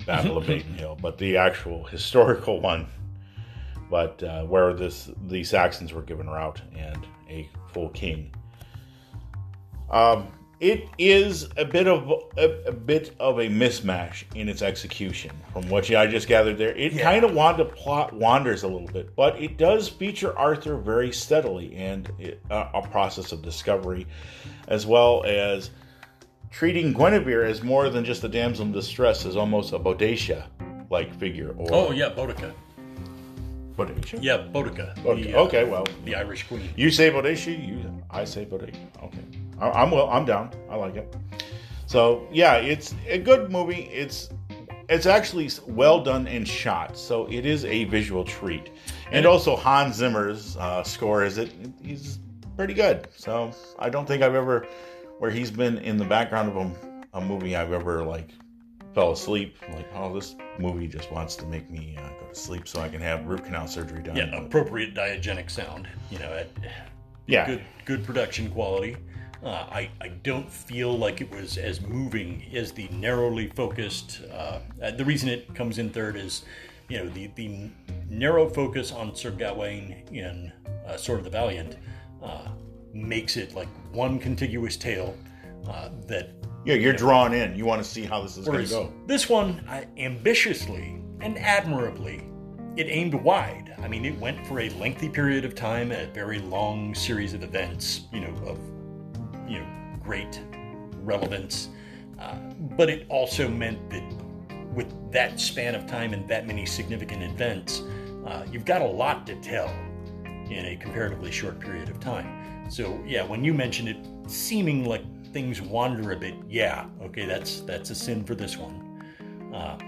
Battle of Badon Hill, but the actual historical one. But uh, where this the Saxons were given rout and a full king. Um, it is a bit of a, a, bit of a mismatch in its execution from what I just gathered there. It yeah. kind of wander, plot wanders a little bit, but it does feature Arthur very steadily and it, uh, a process of discovery, as well as treating Guinevere as more than just a damsel in distress, as almost a Boadicea like figure. Or, oh yeah, Boudica. Boadicea? Yeah, Boudica. Boudica. The, uh, okay, well, the Irish queen. You say Boadicea, you I say Boudica. Okay. I'm well. I'm down. I like it. So yeah, it's a good movie. It's it's actually well done and shot, so it is a visual treat. And also Hans Zimmer's uh, score is it. He's pretty good. So I don't think I've ever where he's been in the background of a, a movie I've ever like fell asleep. Like oh, this movie just wants to make me uh, go to sleep so I can have root canal surgery done. Yeah, appropriate diegetic sound. You know, at, yeah, good good production quality. Uh, I, I don't feel like it was as moving as the narrowly focused. Uh, uh, the reason it comes in third is, you know, the, the narrow focus on Sir Gawain in uh, Sword of the Valiant uh, makes it like one contiguous tale uh, that. Yeah, you're drawn in. You want to see how this is going to go. This one, ambitiously and admirably, it aimed wide. I mean, it went for a lengthy period of time, a very long series of events, you know, of you know great relevance, uh, but it also meant that with that span of time and that many significant events, uh, you've got a lot to tell in a comparatively short period of time. So yeah, when you mentioned it seeming like things wander a bit, yeah, okay, that's that's a sin for this one. Uh,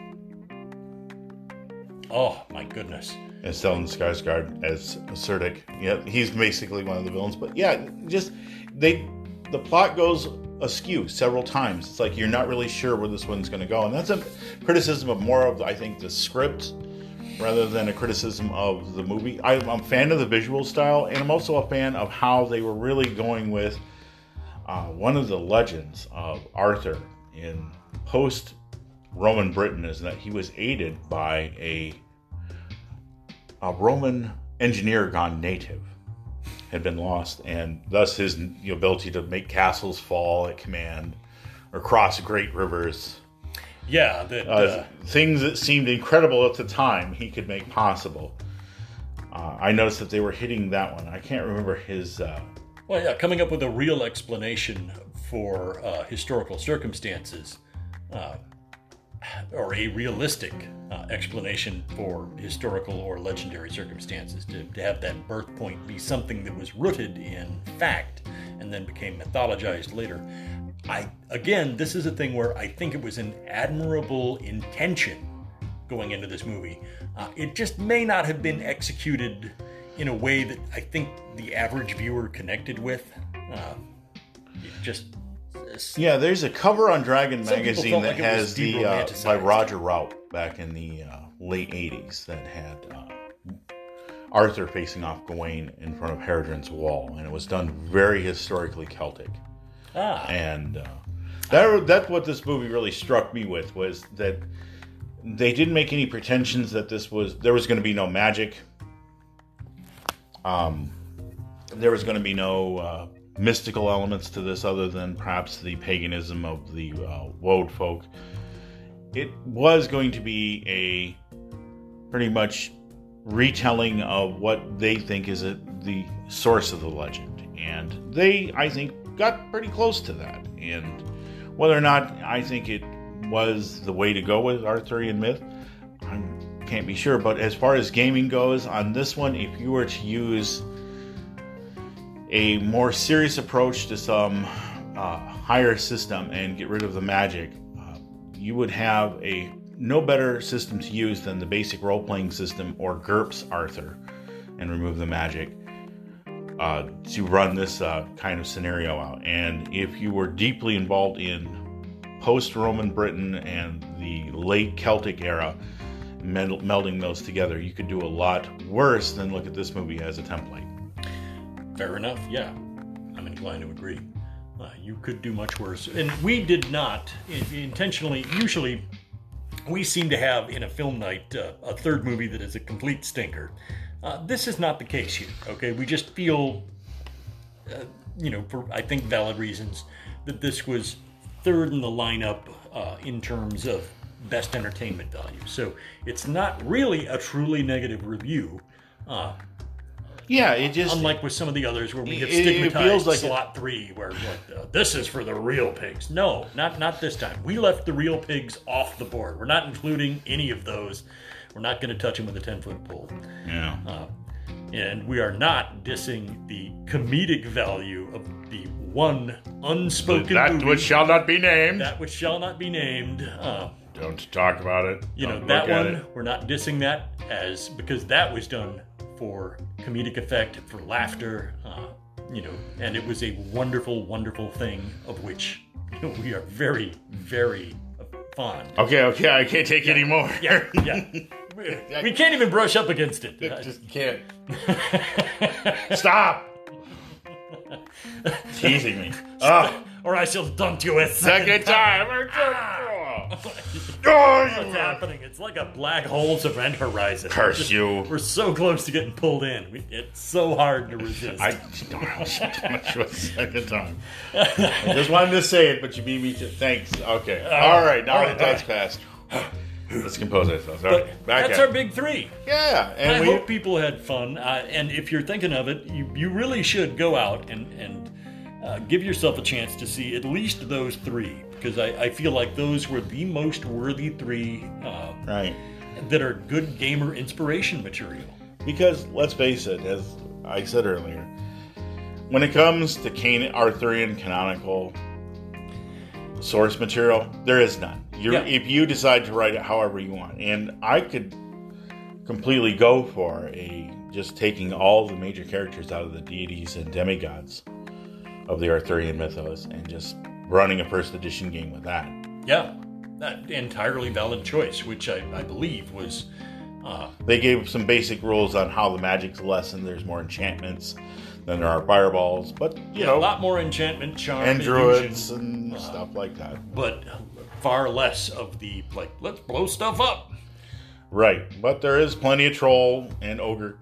oh my goodness. And Stellan Skarsgård as Cerdic. Yeah, he's basically one of the villains. But yeah, just they the plot goes askew several times. It's like you're not really sure where this one's going to go, and that's a criticism of more of I think the script rather than a criticism of the movie. I, am a fan of the visual style, and I'm also a fan of how they were really going with uh, one of the legends of Arthur in post Roman Britain is that he was aided by a a Roman engineer gone native had been lost, and thus his ability to make castles fall at command or cross great rivers. Yeah, that, uh, uh, things that seemed incredible at the time he could make possible. Uh, I noticed that they were hitting that one. I can't remember his. Uh, well, yeah, coming up with a real explanation for uh, historical circumstances uh, or a realistic uh, explanation for historical or legendary circumstances to, to have that birth point be something that was rooted in fact and then became mythologized later. I again this is a thing where i think it was an admirable intention going into this movie. Uh, it just may not have been executed in a way that i think the average viewer connected with. Uh, just this. Yeah, there's a cover on Dragon Some magazine that like has the uh, by Roger Raupp back in the uh, late '80s that had uh, Arthur facing off Gawain in front of Hadrian's Wall, and it was done very historically Celtic. Ah, and uh, that that's what this movie really struck me with was that they didn't make any pretensions that this was there was going to be no magic. Um, there was going to be no uh, mystical elements to this other than perhaps the paganism of the uh, Woad folk. It was going to be a pretty much retelling of what they think is a, the source of the legend. And they, I think, got pretty close to that. And whether or not I think it was the way to go with Arthurian myth, I can't be sure. But as far as gaming goes, on this one, if you were to use a more serious approach to some uh, higher system and get rid of the magic, uh, you would have a no better system to use than the basic role playing system or GURPS Arthur and remove the magic uh, to run this uh, kind of scenario out. And if you were deeply involved in post Roman Britain and the late Celtic era, melding those together, you could do a lot worse than look at this movie as a template. Fair enough, yeah. I'm inclined to agree. Uh, you could do much worse. And we did not intentionally, usually, we seem to have in a film night uh, a third movie that is a complete stinker. Uh, this is not the case here, okay? We just feel, uh, you know, for I think valid reasons, that this was third in the lineup uh, in terms of best entertainment value. So it's not really a truly negative review. Yeah, it just unlike with some of the others where we have stigmatized it feels like slot three, where like, uh, this is for the real pigs. No, not not this time. We left the real pigs off the board. We're not including any of those. We're not going to touch them with a ten foot pole. Yeah. Uh, and we are not dissing the comedic value of the one unspoken that movie, which shall not be named. That which shall not be named. Uh, Don't talk about it. You Don't know that one. We're not dissing that as because that was done for comedic effect, for laughter. Uh, you know, and it was a wonderful, wonderful thing of which you know, we are very, very fond. Okay, okay, I can't take yeah. any more. yeah, yeah. We can't even brush up against it. it just can't. Stop. Teasing me. Oh. Or I shall dump you a second, second time. time. What's happening? It's like a black hole's event horizon. Curse just, you. We're so close to getting pulled in. It's so hard to resist. I don't know. second time. I just wanted to say it, but you beat me to. Thanks. Okay. Uh, all right. Now all right, the time's passed. Let's compose ourselves. All right, that's our big three. Yeah, and I we, hope people had fun. Uh, and if you're thinking of it, you, you really should go out and and uh, give yourself a chance to see at least those three because I, I feel like those were the most worthy three. Uh, right. That are good gamer inspiration material. Because let's face it, as I said earlier, when it comes to Can- Arthurian canonical source material, there is none. Yeah. If you decide to write it however you want, and I could completely go for a just taking all the major characters out of the deities and demigods of the Arthurian mythos and just running a first edition game with that. Yeah, that entirely valid choice, which I, I believe was. Uh, they gave some basic rules on how the magic's lessened. There's more enchantments than there are fireballs, but you yeah, know, a lot more enchantment, charm, and druids and uh, stuff like that. But far less of the like, let's blow stuff up. Right, but there is plenty of troll and ogre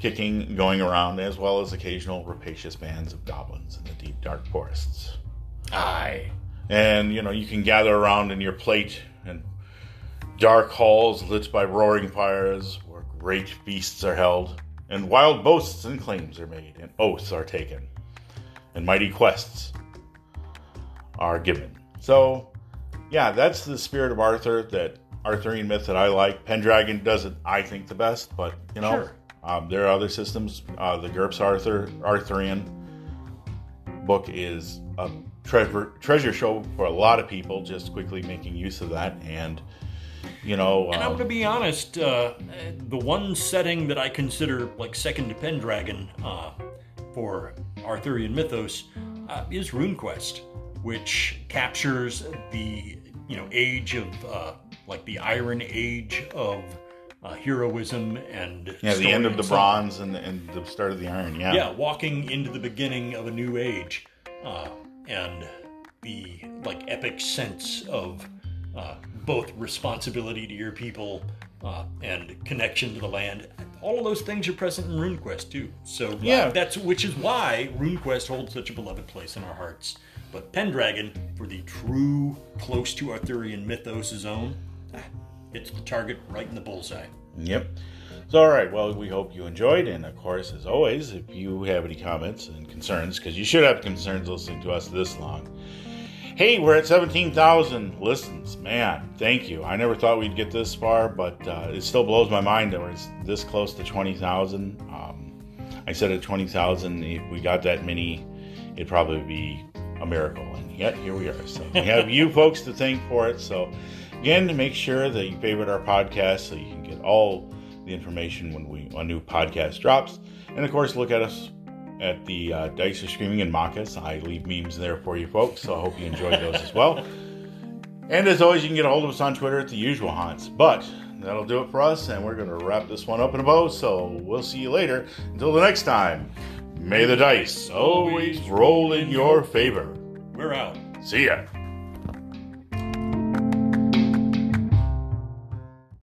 kicking going around, as well as occasional rapacious bands of goblins in the deep dark forests. Aye. And you know you can gather around in your plate and dark halls lit by roaring fires, where great feasts are held, and wild boasts and claims are made, and oaths are taken, and mighty quests are given. So yeah, that's the spirit of Arthur that Arthurian myth that I like. Pendragon does it, I think, the best, but you know, sure. um, there are other systems. Uh, the GURPS Arthur Arthurian book is a treasure treasure show for a lot of people. Just quickly making use of that, and you know, and um, I'm going to be honest, uh, the one setting that I consider like second to Pendragon uh, for Arthurian mythos uh, is RuneQuest which captures the you know age of uh, like the Iron Age of uh, heroism and yeah, the end of the bronze and, and the start of the iron. Yeah, yeah, walking into the beginning of a new age, uh, and the like epic sense of uh, both responsibility to your people uh, and connection to the land. all of those things are present in RuneQuest too. So uh, Yeah. that's which is why RuneQuest holds such a beloved place in our hearts. But Pendragon, for the true close to Arthurian mythos zone, ah, it's the target right in the bullseye. Yep. So, all right. Well, we hope you enjoyed. And of course, as always, if you have any comments and concerns, because you should have concerns listening to us this long. Hey, we're at 17,000 listens. Man, thank you. I never thought we'd get this far, but uh, it still blows my mind that we're this close to 20,000. Um, I said at 20,000, if we got that many, it'd probably be a miracle. And yet, here we are. So, we have you folks to thank for it. So, again, to make sure that you favorite our podcast so you can get all the information when we a new podcast drops. And of course, look at us at the uh, Dice are Screaming and Mock. I leave memes there for you folks, so I hope you enjoy those as well. And as always, you can get a hold of us on Twitter at the usual haunts. But that'll do it for us, and we're going to wrap this one up in a bow. So we'll see you later. Until the next time, may the dice always roll in your favor. We're out. See ya.